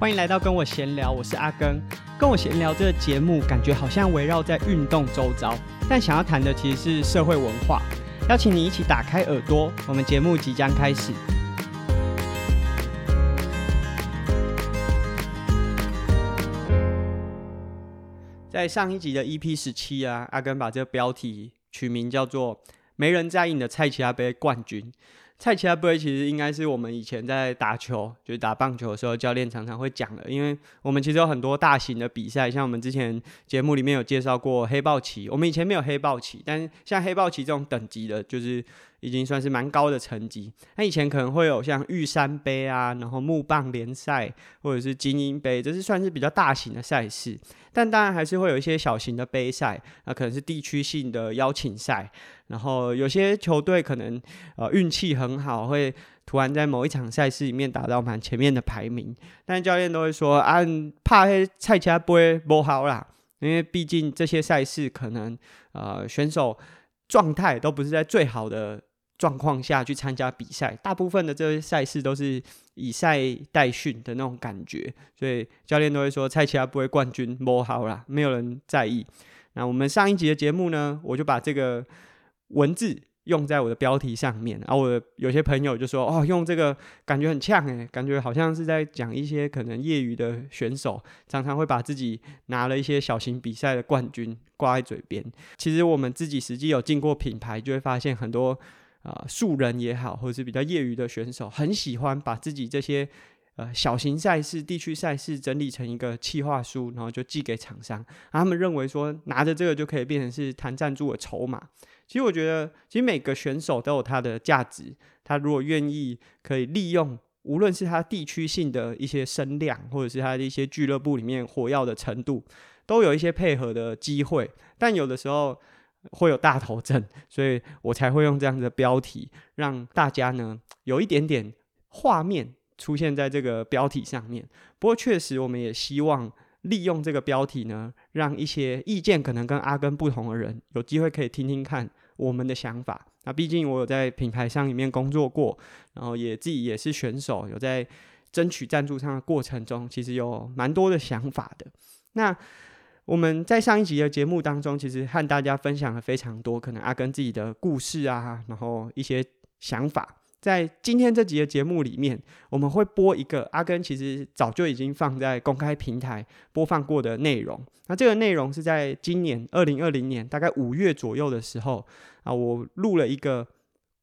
欢迎来到跟我闲聊，我是阿根。跟我闲聊这个节目，感觉好像围绕在运动周遭，但想要谈的其实是社会文化。邀请你一起打开耳朵，我们节目即将开始。在上一集的 EP 十七啊，阿根把这个标题取名叫做“没人在意你的菜市仔杯冠军”。菜市仔杯其实应该是我们以前在打球，就是打棒球的时候，教练常常会讲的。因为我们其实有很多大型的比赛，像我们之前节目里面有介绍过黑豹旗。我们以前没有黑豹旗，但是像黑豹旗这种等级的，就是。已经算是蛮高的成绩。那以前可能会有像玉山杯啊，然后木棒联赛，或者是精英杯，这是算是比较大型的赛事。但当然还是会有一些小型的杯赛，那可能是地区性的邀请赛。然后有些球队可能呃运气很好，会突然在某一场赛事里面打到蛮前面的排名。但教练都会说啊，怕黑菜市仔杯不好啦，因为毕竟这些赛事可能呃选手状态都不是在最好的。状况下去参加比赛，大部分的这些赛事都是以赛代训的那种感觉，所以教练都会说菜市仔杯冠军摸好啦，没有人在意。那我们上一集的节目呢，我就把这个文字用在我的标题上面，然后我有些朋友就说哦，用这个感觉很呛诶，感觉好像是在讲一些可能业余的选手常常会把自己拿了一些小型比赛的冠军挂在嘴边。其实我们自己实际有进过品牌，就会发现很多。啊，素人也好，或者是比较业余的选手，很喜欢把自己这些呃小型赛事、地区赛事整理成一个企划书，然后就寄给厂商。他们认为说，拿着这个就可以变成是谈赞助的筹码。其实我觉得，其实每个选手都有他的价值。他如果愿意，可以利用，无论是他地区性的一些声量，或者是他的一些俱乐部里面火药的程度，都有一些配合的机会。但有的时候，会有大头症，所以我才会用这样的标题，让大家呢有一点点画面出现在这个标题上面。不过确实，我们也希望利用这个标题呢，让一些意见可能跟阿根不同的人有机会可以听听看我们的想法。那毕竟我有在品牌商里面工作过，然后也自己也是选手，有在争取赞助商的过程中，其实有蛮多的想法的。那。我们在上一集的节目当中，其实和大家分享了非常多可能阿根自己的故事啊，然后一些想法。在今天这集的节目里面，我们会播一个阿根其实早就已经放在公开平台播放过的内容。那这个内容是在今年二零二零年大概五月左右的时候啊，我录了一个。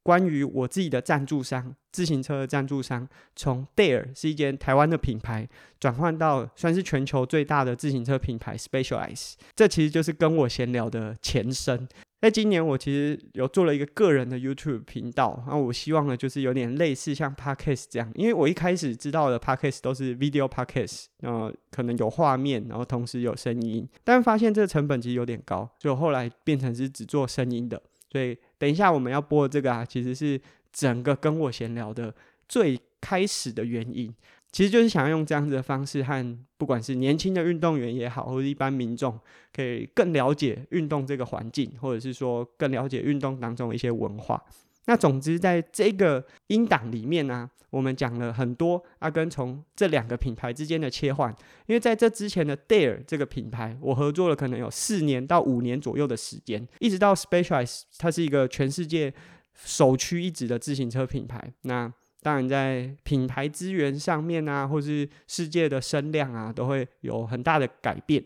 关于我自己的赞助商，自行车的赞助商，从 Dare 是一间台湾的品牌，转换到算是全球最大的自行车品牌 Specialize 这其实就是跟我闲聊的前身。在今年，我其实有做了一个个人的 YouTube 频道，然后我希望呢，就是有点类似像 Podcast 这样，因为我一开始知道的 Podcast 都是 Video Podcast，然后可能有画面，然后同时有声音，但发现这个成本其实有点高，所以我后来变成是只做声音的。所以等一下我们要播的这个啊，其实是整个跟我闲聊的最开始的原因，其实就是想要用这样子的方式，和不管是年轻的运动员也好，或者一般民众，可以更了解运动这个环境，或者是说更了解运动当中的一些文化。那总之，在这个音档里面呢、我们讲了很多阿根从这两个品牌之间的切换。因为在这之前的 Dare 这个品牌，我合作了可能有四年到五年左右的时间，一直到 Specialized，它是一个全世界首屈一指的自行车品牌。那当然，在品牌资源上面啊，或是世界的声量啊，都会有很大的改变。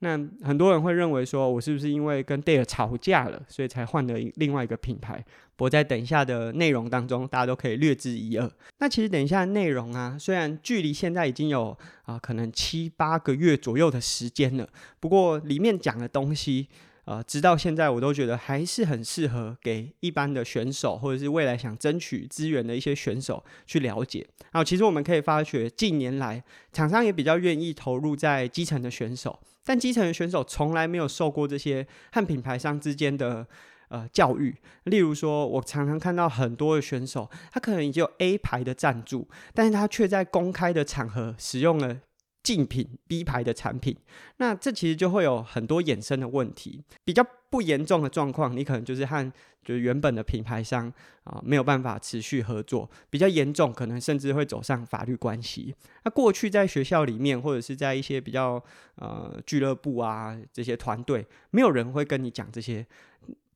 那很多人会认为说，我是不是因为跟 Dare 吵架了，所以才换了另外一个品牌？我在等一下的内容当中，大家都可以略知一二。那其实等一下内容啊，虽然距离现在已经有啊、可能七八个月左右的时间了，不过里面讲的东西，呃，直到现在我都觉得还是很适合给一般的选手，或者是未来想争取资源的一些选手去了解。然后其实我们可以发觉，近年来厂商也比较愿意投入在基层的选手。但基层的选手从来没有受过这些和品牌商之间的呃教育。例如说，我常常看到很多的选手，他可能已经有 A 牌的赞助，但是他却在公开的场合使用了竞品 B 牌的产品，那这其实就会有很多衍生的问题。比较不严重的状况，你可能就是和就是原本的品牌商啊没有办法持续合作；比较严重，可能甚至会走上法律关系。那过去在学校里面，或者是在一些比较呃俱乐部啊这些团队，没有人会跟你讲这些。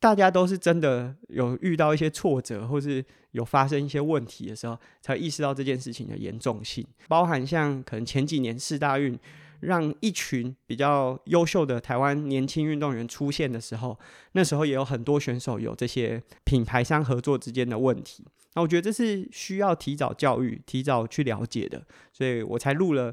大家都是真的有遇到一些挫折，或是有发生一些问题的时候，才意识到这件事情的严重性。包含像可能前几年四大运，让一群比较优秀的台湾年轻运动员出现的时候，那时候也有很多选手有这些品牌商合作之间的问题。那我觉得这是需要提早教育、提早去了解的，所以我才录了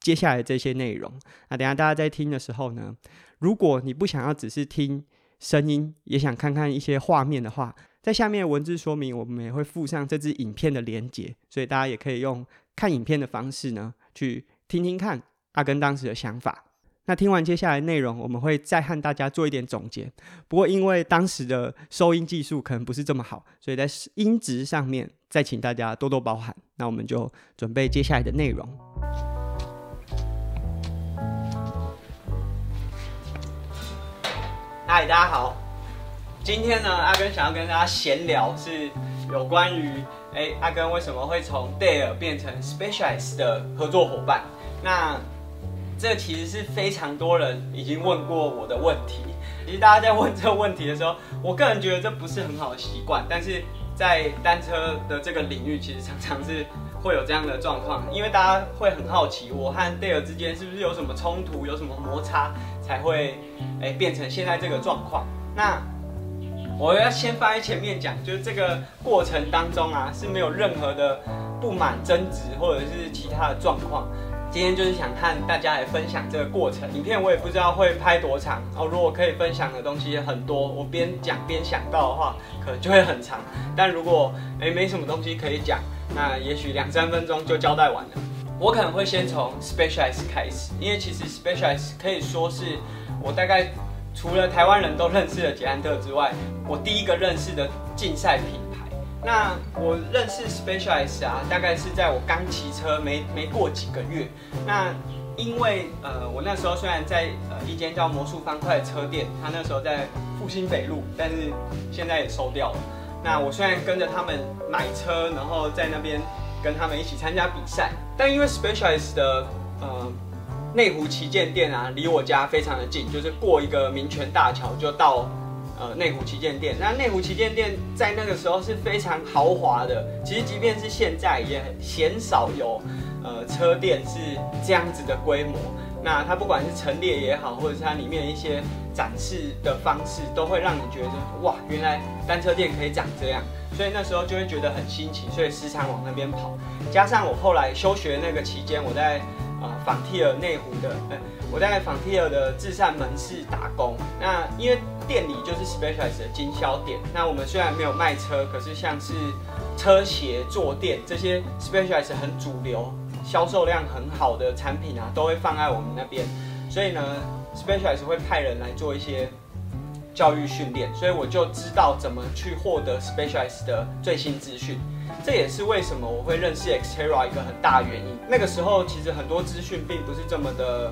接下来这些内容。那等下大家在听的时候呢，如果你不想要只是听。声音也想看看一些画面的话，在下面文字说明，我们也会附上这支影片的连结，所以大家也可以用看影片的方式呢，去听听看阿根当时的想法。那听完接下来内容，我们会再和大家做一点总结。不过因为当时的收音技术可能不是这么好，所以在音质上面再请大家多多包涵。那我们就准备接下来的内容。嗨，大家好。今天呢，阿根想要跟大家闲聊，是有关于哎、阿根为什么会从 Dare 变成 Specialize 的合作伙伴？那这其实是非常多人已经问过我的问题。其实大家在问这个问题的时候，我个人觉得这不是很好的习惯，但是在单车的这个领域，其实常常是会有这样的状况，因为大家会很好奇，我和 Dare 之间是不是有什么冲突，有什么摩擦？才会哎、变成现在这个状况。那我要先放在前面讲，就是这个过程当中啊是没有任何的不满、争执或者是其他的状况。今天就是想和大家来分享这个过程。影片我也不知道会拍多长哦。如果可以分享的东西很多，我边讲边想到的话，可能就会很长。但如果哎、没什么东西可以讲，那也许两三分钟就交代完了。我可能会先从 specialize 开始，因为其实 specialize 可以说是我大概除了台湾人都认识的捷安特之外，我第一个认识的竞赛品牌。那我认识 specialize 啊，大概是在我刚骑车没没过几个月。那因为呃，我那时候虽然在呃一间叫魔术方块车店，他那时候在复兴北路，但是现在也收掉了。那我虽然跟着他们买车，然后在那边。跟他们一起参加比赛，但因为 Specialized 的呃内湖旗舰店啊，离我家非常的近，就是过一个民权大桥就到呃内湖旗舰店。那内湖旗舰店在那个时候是非常豪华的，其实即便是现在也鲜少有呃车店是这样子的规模。那它不管是陈列也好，或者是它里面一些展示的方式，都会让你觉得哇，原来单车店可以长这样。所以那时候就会觉得很新奇，所以时常往那边跑。加上我后来休学那个期间，我在呃仿 T 尔内湖的，我在仿 T 尔的至善门市打工。那因为店里就是 Specialized 的经销店，那我们虽然没有卖车，可是像是车鞋、坐垫这些 Specialized 很主流。销售量很好的产品啊，都会放在我们那边，所以呢，Specialized 会派人来做一些教育训练，所以我就知道怎么去获得 Specialized 的最新资讯。这也是为什么我会认识 x tera 一个很大原因。那个时候其实很多资讯并不是这么的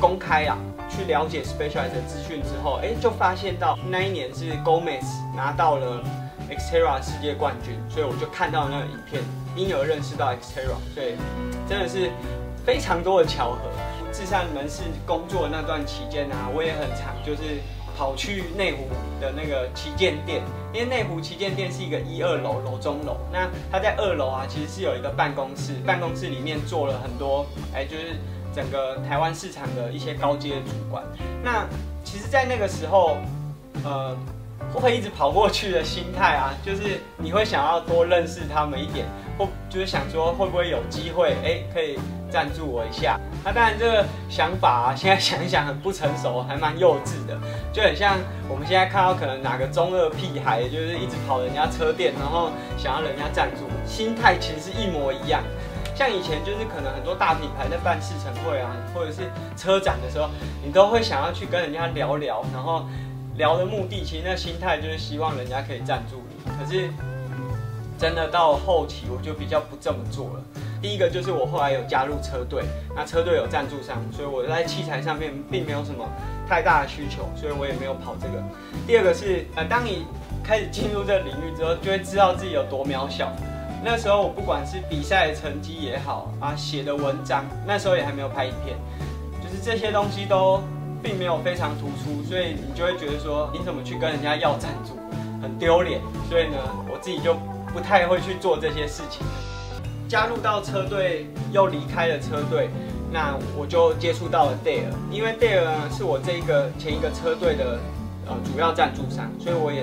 公开啊，去了解 Specialized 的资讯之后，哎，就发现到那一年是 Gomez 拿到了 Xterra 世界冠军，所以我就看到那个影片，因而认识到 x tera 所以。真的是非常多的巧合。至善门市工作那段期间啊，我也很常就是跑去内湖的那个旗舰店，因为内湖旗舰店是一个一二楼楼中楼。那它在二楼啊，其实是有一个办公室，办公室里面坐了很多，哎，就是整个台湾市场的一些高阶主管。那其实，在那个时候，呃，会一直跑过去的心态啊，就是你会想要多认识他们一点。或就是想说会不会有机会，哎、可以赞助我一下。那、当然这个想法啊，现在想一想很不成熟，还蛮幼稚的，就很像我们现在看到可能哪个中二屁孩，就是一直跑人家车店，然后想要人家赞助，心态其实是一模一样。像以前就是可能很多大品牌在办试乘会啊，或者是车展的时候，你都会想要去跟人家聊聊，然后聊的目的其实那心态就是希望人家可以赞助你，可是。真的到后期，我就比较不这么做了。第一个就是我后来有加入车队，那车队有赞助商，所以我在器材上面并没有什么太大的需求，所以我也没有跑这个。第二个是呃，当你开始进入这个领域之后，就会知道自己有多渺小。那时候我不管是比赛成绩也好啊，写的文章，那时候也还没有拍影片，就是这些东西都并没有非常突出，所以你就会觉得说，你怎么去跟人家要赞助，很丢脸。所以呢，我自己就不太会去做这些事情。加入到车队，又离开了车队，那我就接触到了 Dare，因为 Dare 呢是我这一个前一个车队的呃主要赞助商，所以我也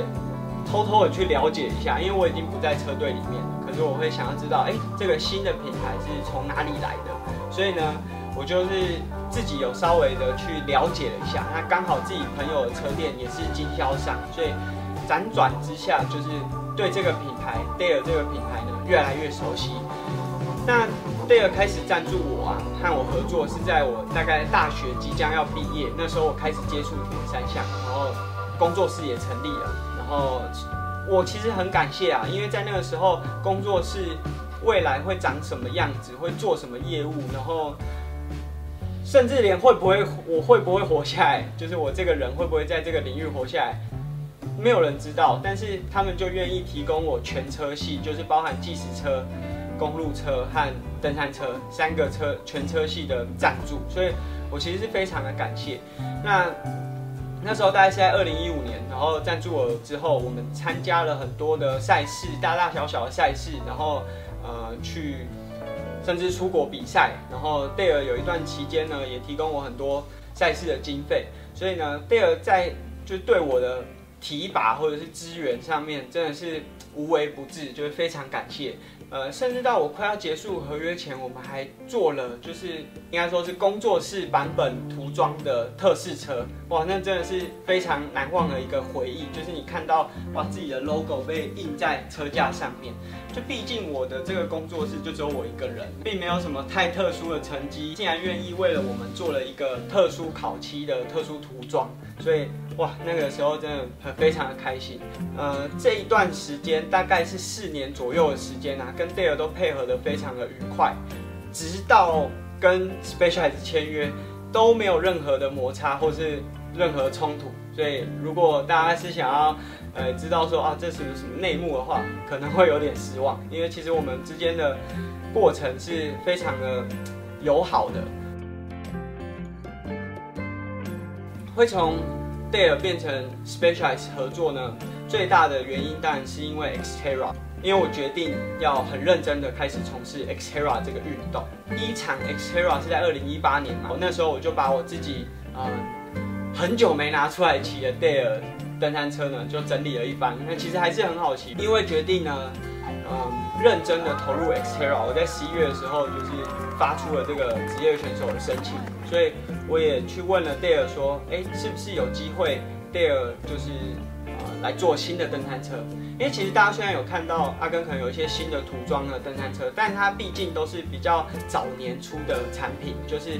偷偷的去了解一下，因为我已经不在车队里面，可是我会想要知道，哎、这个新的品牌是从哪里来的，所以呢，我就是自己有稍微的去了解了一下，那刚好自己朋友的车店也是经销商，所以辗转之下，就是对这个品牌 Dare 这个品牌呢越来越熟悉。那 Dare 开始赞助我啊，和我合作是在我大概大学即将要毕业那时候，我开始接触铁三项，然后工作室也成立了。然后我其实很感谢啊，因为在那个时候工作室未来会长什么样子，会做什么业务，然后甚至连会不会我会不会活下来，就是我这个人会不会在这个领域活下来，没有人知道。但是他们就愿意提供我全车系，就是包含计时车。公路车和登山车三个车全车系的赞助，所以我其实是非常的感谢。那那时候大概是在二零一五年，然后赞助我之后，我们参加了很多的赛事，大大小小的赛事，然后呃去甚至出国比赛，然后贝尔有一段期间呢，也提供我很多赛事的经费，所以呢贝尔在就对我的提拔或者是资源上面真的是无微不至，就是非常感谢。呃，甚至到我快要结束合约前，我们还做了，就是应该说是工作室版本涂装的特试车，哇，那真的是非常难忘的一个回忆。就是你看到哇自己的 logo 被印在车架上面，就毕竟我的这个工作室就只有我一个人，并没有什么太特殊的成绩，竟然愿意为了我们做了一个特殊烤漆的特殊涂装，所以哇，那个时候真的很非常的开心。呃，这一段时间大概是四年左右的时间啊。跟 Dare 都配合得非常的愉快，直到跟 Specialized 签约都没有任何的摩擦或是任何冲突。所以如果大家是想要呃知道说啊这是什么内幕的话，可能会有点失望，因为其实我们之间的过程是非常的友好的。会从 Dare 变成 Specialized 合作呢，最大的原因当然是因为 Xterra。因为我决定要很认真的开始从事 Xterra 这个运动。第一场 Xterra 是在二零一八年嘛，我那时候我就把我自己呃很久没拿出来骑的 Dare 登山车呢，就整理了一番。那其实还是很好骑。因为决定呢，嗯、认真的投入 Xterra。我在十一月的时候就是发出了这个职业选手的申请，所以我也去问了 Dare 说，哎，是不是有机会 Dare 就是。来做新的登山车，因为其实大家虽然有看到阿根可能有一些新的涂装的登山车，但它毕竟都是比较早年出的产品，就是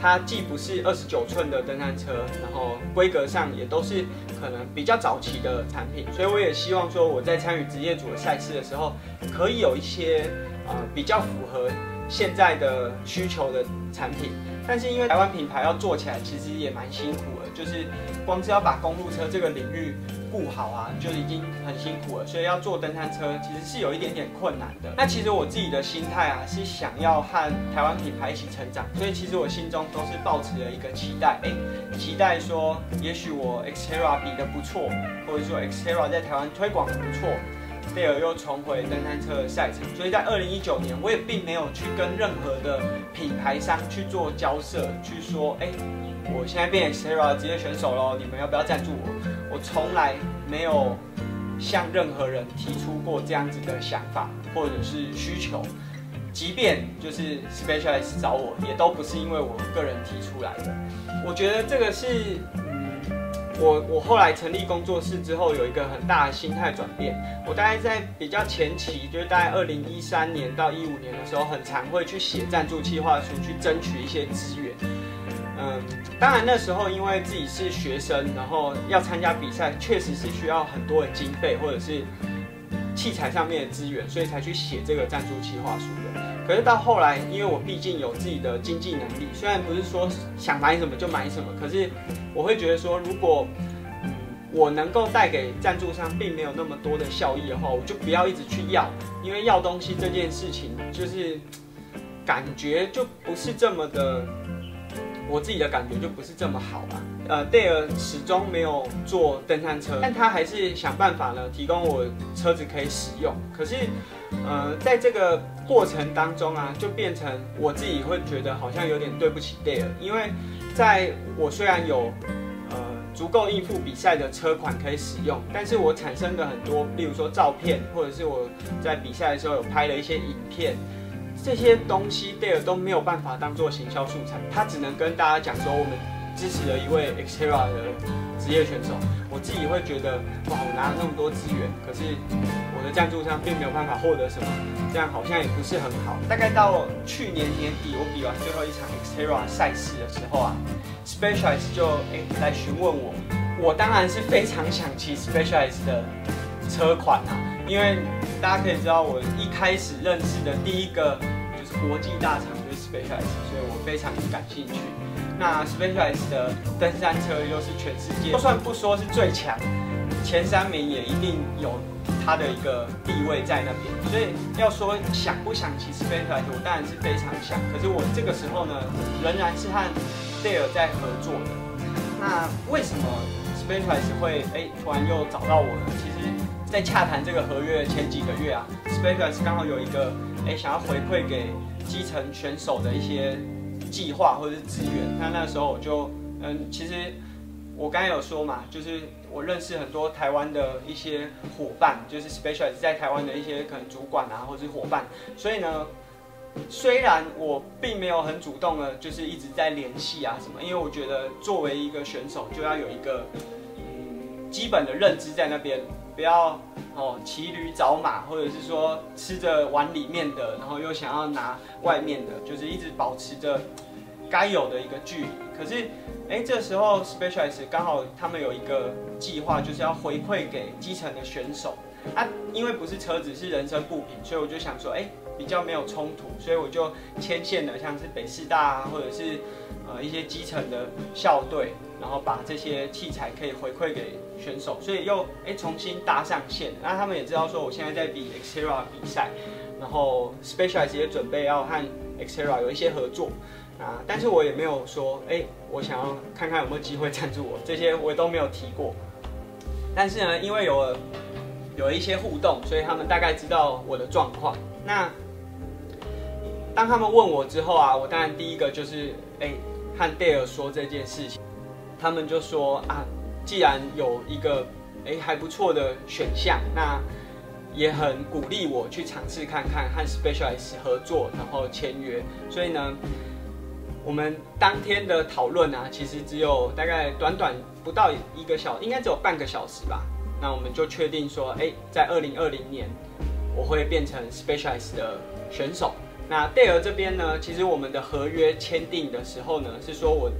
它既不是二十九寸的登山车，然后规格上也都是可能比较早期的产品，所以我也希望说我在参与职业组的赛事的时候，可以有一些呃比较符合现在的需求的产品。但是因为台湾品牌要做起来，其实也蛮辛苦的，就是光是要把公路车这个领域顾好啊，就已经很辛苦了。所以要做登山车，其实是有一点点困难的。那其实我自己的心态啊，是想要和台湾品牌一起成长，所以其实我心中都是抱持了一个期待，哎、欸，期待说，也许我 Xterra 比的不错，或者说 Xterra 在台湾推广的不错。贝尔又重回登山车的赛场，所以在二零一九年，我也并没有去跟任何的品牌商去做交涉，去说，哎、我现在变 Xterra 职业选手喽，你们要不要赞助我？我从来没有向任何人提出过这样子的想法或者是需求，即便就是 Specialized 找我，也都不是因为我个人提出来的。我觉得这个是嗯。我我后来成立工作室之后，有一个很大的心态转变。我大概在比较前期，就是大概二零一三年到一五年的时候，很常会去写赞助计划书，去争取一些资源。嗯，当然那时候因为自己是学生，然后要参加比赛，确实是需要很多的经费或者是器材上面的资源，所以才去写这个赞助计划书的。可是到后来，因为我毕竟有自己的经济能力，虽然不是说想买什么就买什么，可是我会觉得说，如果我能够带给赞助商并没有那么多的效益的话，我就不要一直去要，因为要东西这件事情就是感觉就不是这么的。我自己的感觉就不是这么好吧。呃，戴尔始终没有做登山车，但他还是想办法呢，提供我车子可以使用。可是，呃，在这个过程当中啊，就变成我自己会觉得好像有点对不起 Dale，，因为在我虽然有呃足够应付比赛的车款可以使用，但是我产生的很多，例如说照片，或者是我在比赛的时候有拍了一些影片。这些东西 Dale 都没有办法当做行销素材，他只能跟大家讲说我们支持了一位 Xterra 的职业选手。我自己会觉得，哇，我拿了那么多资源，可是我的赞助商并没有办法获得什么，这样好像也不是很好。大概到去年年底，我比完最后一场 Xterra 赛事的时候啊，Specialized 就哎来询问我，我当然是非常想骑 Specialized 的车款啊，因为大家可以知道，我一开始认识的第一个就是。国际大厂就是 Specialized，所以我非常感兴趣。那 Specialized 的登山车又是全世界，就算不说是最强，前三名也一定有它的一个地位在那边。所以要说想不想骑 Specialized，我当然是非常想。可是我这个时候呢，仍然是和戴尔在合作的。那为什么 Specialized 会哎突然又找到我呢？其实，在洽谈这个合约前几个月啊，Specialized 刚好有一个。哎，想要回馈给基层选手的一些计划或者是资源，那那时候我就，嗯，其实我刚才有说嘛，就是我认识很多台湾的一些伙伴，就是 specialize 在台湾的一些可能主管啊，或者是伙伴，所以呢，虽然我并没有很主动的，就是一直在联系啊什么，因为我觉得作为一个选手，就要有一个基本的认知在那边。不要哦，骑驴找马，或者是说吃着碗里面的，然后又想要拿外面的，就是一直保持着该有的一个距离。可是，哎，这时候 specialize 刚好他们有一个计划，就是要回馈给基层的选手。啊，因为不是车子，是人身物品，所以我就想说，哎，比较没有冲突，所以我就牵线了，像是北师大啊，或者是呃一些基层的校队。然后把这些器材可以回馈给选手，所以又哎重新搭上线。那他们也知道说我现在在比 Xterra 比赛，然后 Specialized 也准备要和 Xterra 有一些合作啊，但是我也没有说哎，我想要看看有没有机会赞助我，这些我都没有提过。但是呢，因为有了有一些互动，所以他们大概知道我的状况。那当他们问我之后啊，我当然第一个就是哎和戴尔说这件事情。他们就说啊，既然有一个诶还不错的选项，那也很鼓励我去尝试看看和 Specialized 合作，然后签约。所以呢，我们当天的讨论啊，其实只有大概短短不到一个小，应该只有半个小时吧。那我们就确定说，诶，在二零二零年我会变成 Specialized 的选手。那戴尔这边呢，其实我们的合约签订的时候呢，是说我。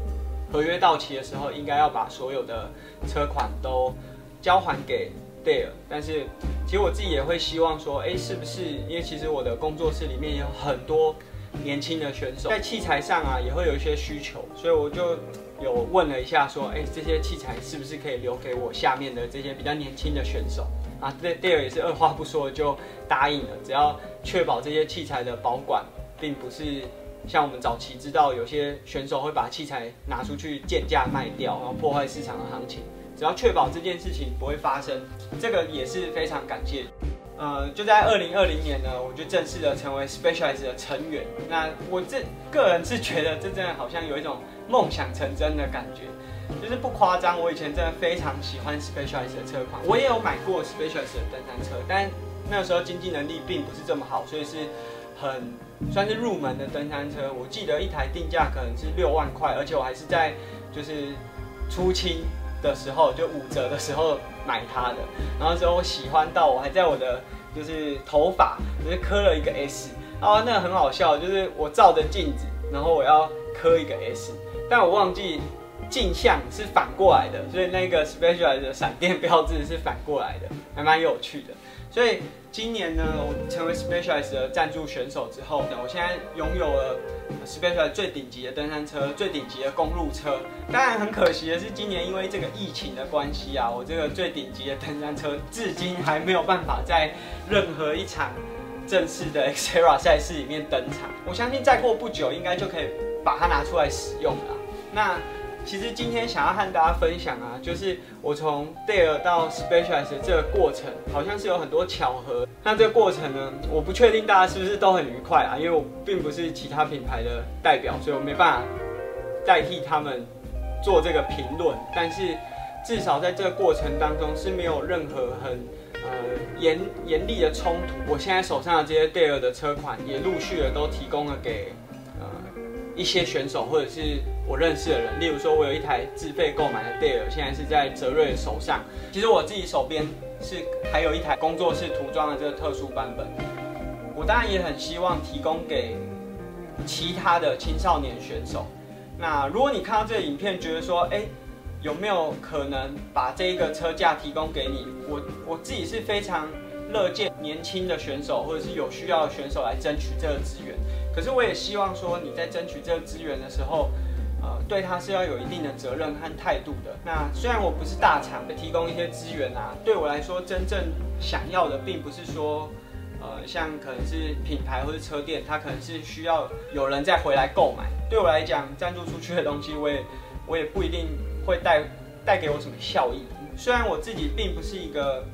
合约到期的时候，应该要把所有的车款都交还给戴尔。但是，其实我自己也会希望说，哎，是不是？因为其实我的工作室里面有很多年轻的选手，在器材上啊也会有一些需求，所以我就有问了一下，说，哎，这些器材是不是可以留给我下面的这些比较年轻的选手？啊，戴戴尔也是二话不说就答应了，只要确保这些器材的保管，并不是。像我们早期知道，有些选手会把器材拿出去贱价卖掉，然后破坏市场的行情。只要确保这件事情不会发生，这个也是非常感谢。呃，就在二零二零年呢，我就正式的成为 Specialized 的成员。那我这个人是觉得，这真的好像有一种梦想成真的感觉，就是不夸张。我以前真的非常喜欢 Specialized 的车款，我也有买过 Specialized 的登山车，但那时候经济能力并不是这么好，所以是很。算是入门的登山车，我记得一台定价可能是六万块，而且我还是在就是出清的时候，就五折的时候买它的。然后之后我喜欢到我还在我的就是头发就是刻了一个 S，啊，那个很好笑，就是我照着镜子，然后我要刻一个 S，但我忘记镜像是反过来的，所以那个 Specialized 的闪电 标志是反过来的，还蛮有趣的。所以今年呢，我成为 Specialized 的赞助选手之后呢，我现在拥有了 Specialized 最顶级的登山车、最顶级的公路车。当然很可惜的是，今年因为这个疫情的关系啊，我这个最顶级的登山车至今还没有办法在任何一场正式的 x e r a 赛事里面登场。我相信再过不久，应该就可以把它拿出来使用了。那其实今天想要和大家分享啊，就是我从 Dare 到 Specialize 这个过程，好像是有很多巧合。那这个过程呢，我不确定大家是不是都很愉快啊，因为我并不是其他品牌的代表，所以我没办法代替他们做这个评论。但是至少在这个过程当中是没有任何很呃严严厉的冲突。我现在手上的这些 Dare 的车款，也陆续的都提供了给呃一些选手或者是。我认识的人，例如说，我有一台自费购买的贝尔现在是在泽瑞手上。其实我自己手边是还有一台工作室涂装的这个特殊版本。我当然也很希望提供给其他的青少年选手。那如果你看到这个影片，觉得说，哎，有没有可能把这一个车架提供给你？我我自己是非常乐见年轻的选手或者是有需要的选手来争取这个资源。可是我也希望说，你在争取这个资源的时候。呃，对他是要有一定的责任和态度的。那虽然我不是大厂，提供一些资源啊，对我来说，真正想要的并不是说，呃，像可能是品牌或者车店，它可能是需要有人再回来购买。对我来讲，赞助出去的东西，我也我也不一定会带带给我什么效益。虽然我自己并不是一个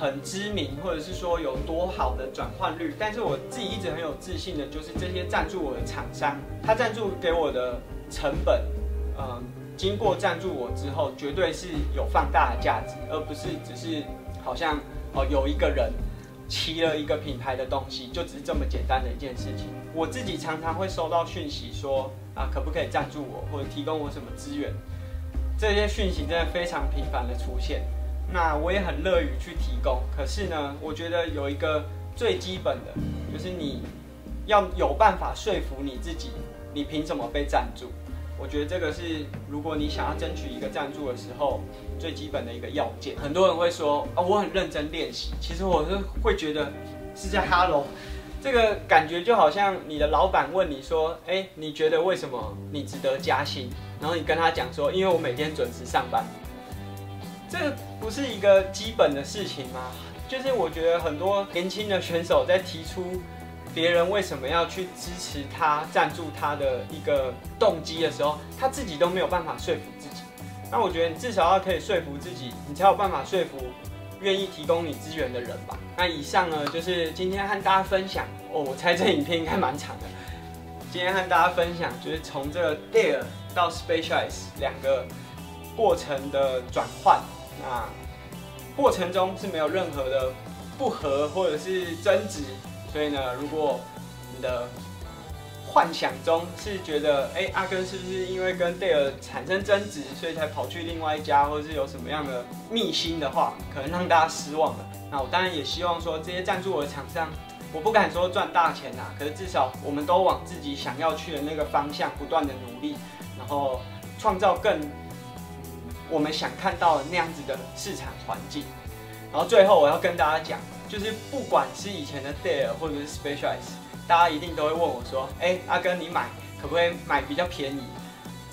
很知名，或者是说有多好的转换率，但是我自己一直很有自信的，就是这些赞助我的厂商，他赞助给我的。成本，嗯，经过赞助我之后，绝对是有放大的价值，而不是只是好像哦有一个人骑了一个品牌的东西，就只是这么简单的一件事情。我自己常常会收到讯息说啊，可不可以赞助我，或者提供我什么资源？这些讯息真的非常频繁的出现，那我也很乐于去提供。可是呢，我觉得有一个最基本的，就是你要有办法说服你自己，你凭什么被赞助？我觉得这个是，如果你想要争取一个赞助的时候，最基本的一个要件。很多人会说啊，我很认真练习。其实我是会觉得是在 Hello，这个感觉就好像你的老板问你说，哎，你觉得为什么你值得加薪？然后你跟他讲说，因为我每天准时上班。这个不是一个基本的事情吗？就是我觉得很多年轻的选手在提出。别人为什么要去支持他、赞助他的一个动机的时候，他自己都没有办法说服自己。那我觉得你至少要可以说服自己，你才有办法说服愿意提供你资源的人吧。那以上呢，就是今天和大家分享哦。我猜这影片应该蛮长的。今天和大家分享就是从这个 Dare 到 Specialized 两个过程的转换。那过程中是没有任何的不和或者是争执。所以呢，如果你的幻想中是觉得，哎，阿根是不是因为跟 Dare 产生争执，所以才跑去另外一家，或者是有什么样的秘辛的话，可能让大家失望了。那我当然也希望说，这些赞助我的厂商，我不敢说赚大钱呐，可是至少我们都往自己想要去的那个方向不断的努力，然后创造更我们想看到的那样子的市场环境。然后最后我要跟大家讲。就是不管是以前的 Dare 或者是 Specialized，大家一定都会问我说：“哎，阿根，你买可不可以买比较便宜？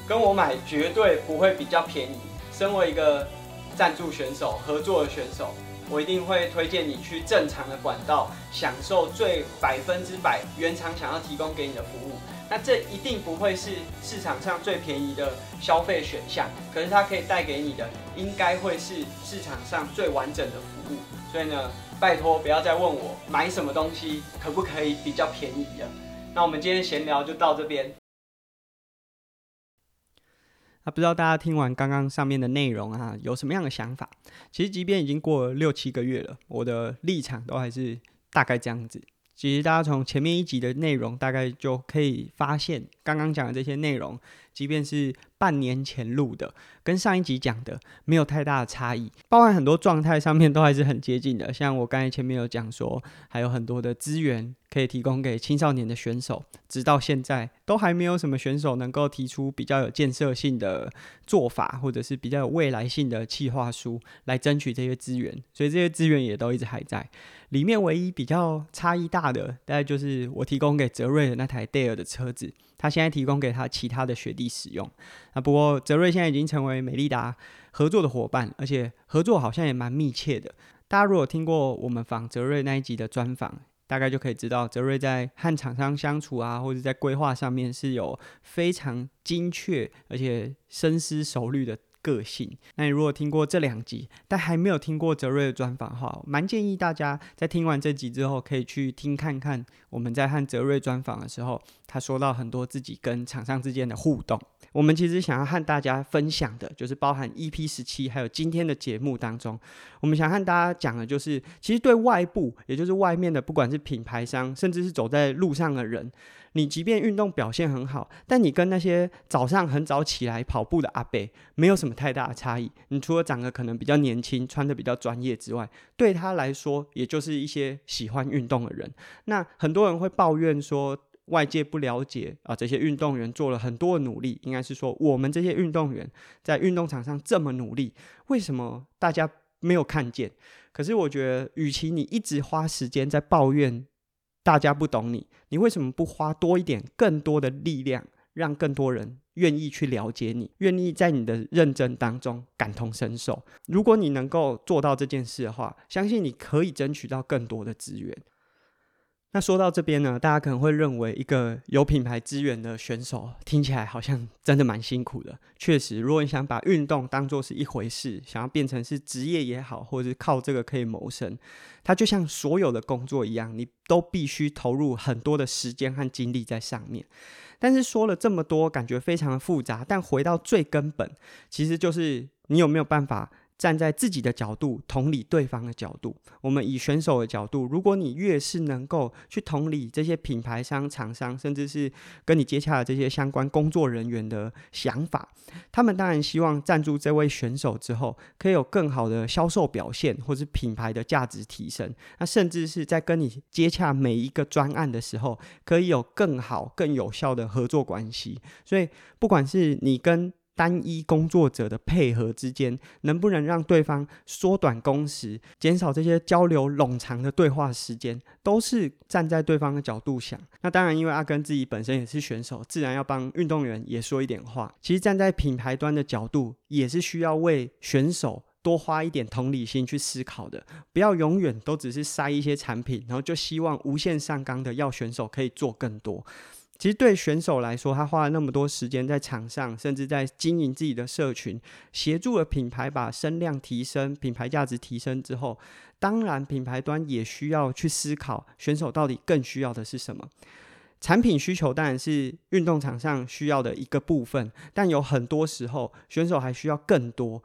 跟我买绝对不会比较便宜。身为一个赞助选手、合作的选手，我一定会推荐你去正常的管道，享受最百分之百原厂想要提供给你的服务。那这一定不会是市场上最便宜的消费选项，可是它可以带给你的，应该会是市场上最完整的服务。所以呢。”拜托，不要再问我买什么东西可不可以比较便宜了。那我们今天闲聊就到这边。那不知道大家听完刚刚上面的内容啊，有什么样的想法？其实，即便已经过了六七个月了，我的立场都还是大概这样子。其实，大家从前面一集的内容大概就可以发现，刚刚刚讲的这些内容，即便是半年前录的，跟上一集讲的没有太大的差异，包含很多状态上面都还是很接近的。像我刚才前面有讲说，还有很多的资源可以提供给青少年的选手，直到现在都还没有什么选手能够提出比较有建设性的做法，或者是比较有未来性的企划书来争取这些资源，所以这些资源也都一直还在。里面唯一比较差异大的，大概就是我提供给泽瑞的那台戴尔的车子，他现在提供给他其他的学弟使用。那不过泽瑞现在已经成为美利达合作的伙伴，而且合作好像也蛮密切的。大家如果听过我们访泽瑞那一集的专访，大概就可以知道泽瑞在和厂商相处啊，或者在规划上面是有非常精确而且深思熟虑的。个性。那你如果听过这两集，但还没有听过泽瑞的专访的话，蛮建议大家在听完这集之后，可以去听看看我们在和泽瑞专访的时候，他说到很多自己跟厂商之间的互动。我们其实想要和大家分享的，就是包含 EP 十七，还有今天的节目当中，我们想和大家讲的，就是其实对外部，也就是外面的，不管是品牌商，甚至是走在路上的人。你即便运动表现很好，但你跟那些早上很早起来跑步的阿伯没有什么太大的差异。你除了长得可能比较年轻，穿得比较专业之外，对他来说，也就是一些喜欢运动的人。那很多人会抱怨说，外界不了解啊，这些运动员做了很多的努力。应该是说，我们这些运动员在运动场上这么努力，为什么大家没有看见？可是我觉得，与其你一直花时间在抱怨。大家不懂你，你为什么不花多一点、更多的力量，让更多人愿意去了解你，愿意在你的认真当中感同身受？如果你能够做到这件事的话，相信你可以争取到更多的资源。那说到这边呢，大家可能会认为一个有品牌资源的选手听起来好像真的蛮辛苦的。确实，如果你想把运动当做是一回事，想要变成是职业也好，或者是靠这个可以谋生，它就像所有的工作一样，你都必须投入很多的时间和精力在上面。但是说了这么多，感觉非常的复杂，但回到最根本，其实就是你有没有办法站在自己的角度同理对方的角度，我们以选手的角度，如果你越是能够去同理这些品牌商、厂商，甚至是跟你接洽的这些相关工作人员的想法，他们当然希望赞助这位选手之后，可以有更好的销售表现，或是品牌的价值提升。那甚至是在跟你接洽每一个专案的时候，可以有更好、更有效的合作关系。所以，不管是你跟单一工作者的配合之间，能不能让对方缩短工时，减少这些交流冗长的对话时间，都是站在对方的角度想。那当然，因为阿根自己本身也是选手，自然要帮运动员也说一点话。其实站在品牌端的角度，也是需要为选手多花一点同理心去思考的，不要永远都只是塞一些产品，然后就希望无限上纲的要选手可以做更多。其实对选手来说，他花了那么多时间在场上，甚至在经营自己的社群，协助了品牌把声量提升、品牌价值提升之后，当然品牌端也需要去思考选手到底更需要的是什么。产品需求当然是运动场上需要的一个部分，但有很多时候选手还需要更多。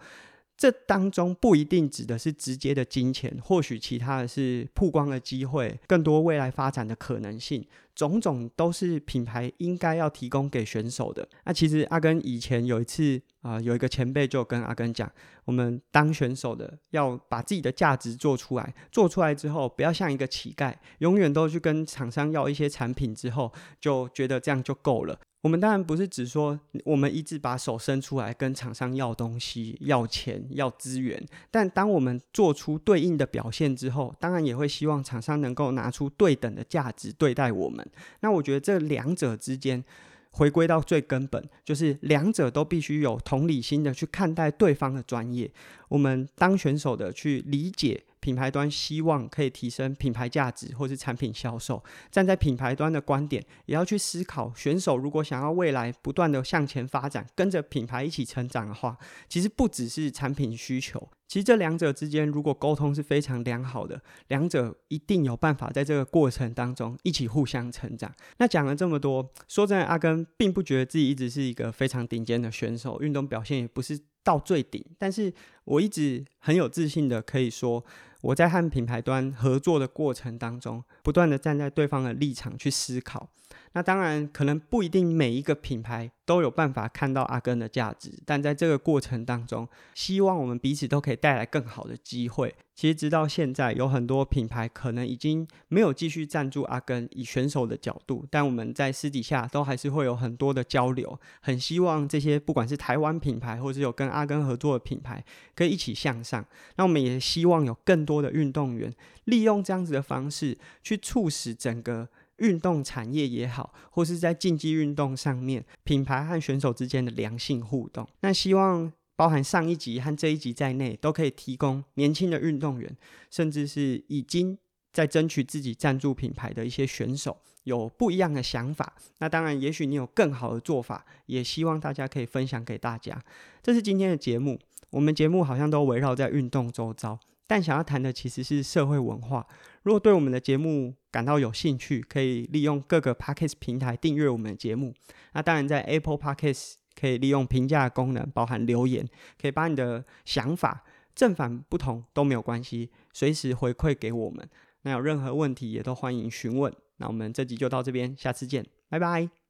这当中不一定指的是直接的金钱，或许其他的是曝光的机会，更多未来发展的可能性。种种都是品牌应该要提供给选手的。那其实阿根以前有一次啊、有一个前辈就跟阿根讲，我们当选手的要把自己的价值做出来，做出来之后不要像一个乞丐，永远都去跟厂商要一些产品之后，就觉得这样就够了。我们当然不是只说我们一直把手伸出来跟厂商要东西、要钱、要资源，但当我们做出对应的表现之后，当然也会希望厂商能够拿出对等的价值对待我们。那我觉得这两者之间，回归到最根本，就是两者都必须有同理心的去看待对方的专业。我们当选手的去理解。品牌端希望可以提升品牌价值或是产品销售，站在品牌端的观点，也要去思考选手如果想要未来不断的向前发展，跟着品牌一起成长的话，其实不只是产品需求，其实这两者之间如果沟通是非常良好的，两者一定有办法在这个过程当中一起互相成长。那讲了这么多，说真的，阿根并不觉得自己一直是一个非常顶尖的选手，运动表现也不是到最顶，但是我一直很有自信的可以说。我在和品牌端合作的过程当中，不断的站在对方的立场去思考，那当然，可能不一定每一个品牌都有办法看到阿根的价值，但在这个过程当中，希望我们彼此都可以带来更好的机会。其实直到现在，有很多品牌可能已经没有继续赞助阿根，以选手的角度，但我们在私底下都还是会有很多的交流。很希望这些不管是台湾品牌，或是有跟阿根合作的品牌，可以一起向上。那我们也希望有更多的运动员利用这样子的方式，去促使整个运动产业也好，或是在竞技运动上面，品牌和选手之间的良性互动。那希望。包含上一集和这一集在内，都可以提供年轻的运动员，甚至是已经在争取自己赞助品牌的一些选手，有不一样的想法。那当然，也许你有更好的做法，也希望大家可以分享给大家。这是今天的节目，我们节目好像都围绕在运动周遭，但想要谈的其实是社会文化。如果对我们的节目感到有兴趣，可以利用各个 Podcast 平台订阅我们的节目。那当然，在 Apple Podcast。可以利用评价功能，包含留言，可以把你的想法正反不同都没有关系，随时回馈给我们。那有任何问题也都欢迎询问。那我们这集就到这边，下次见，拜拜。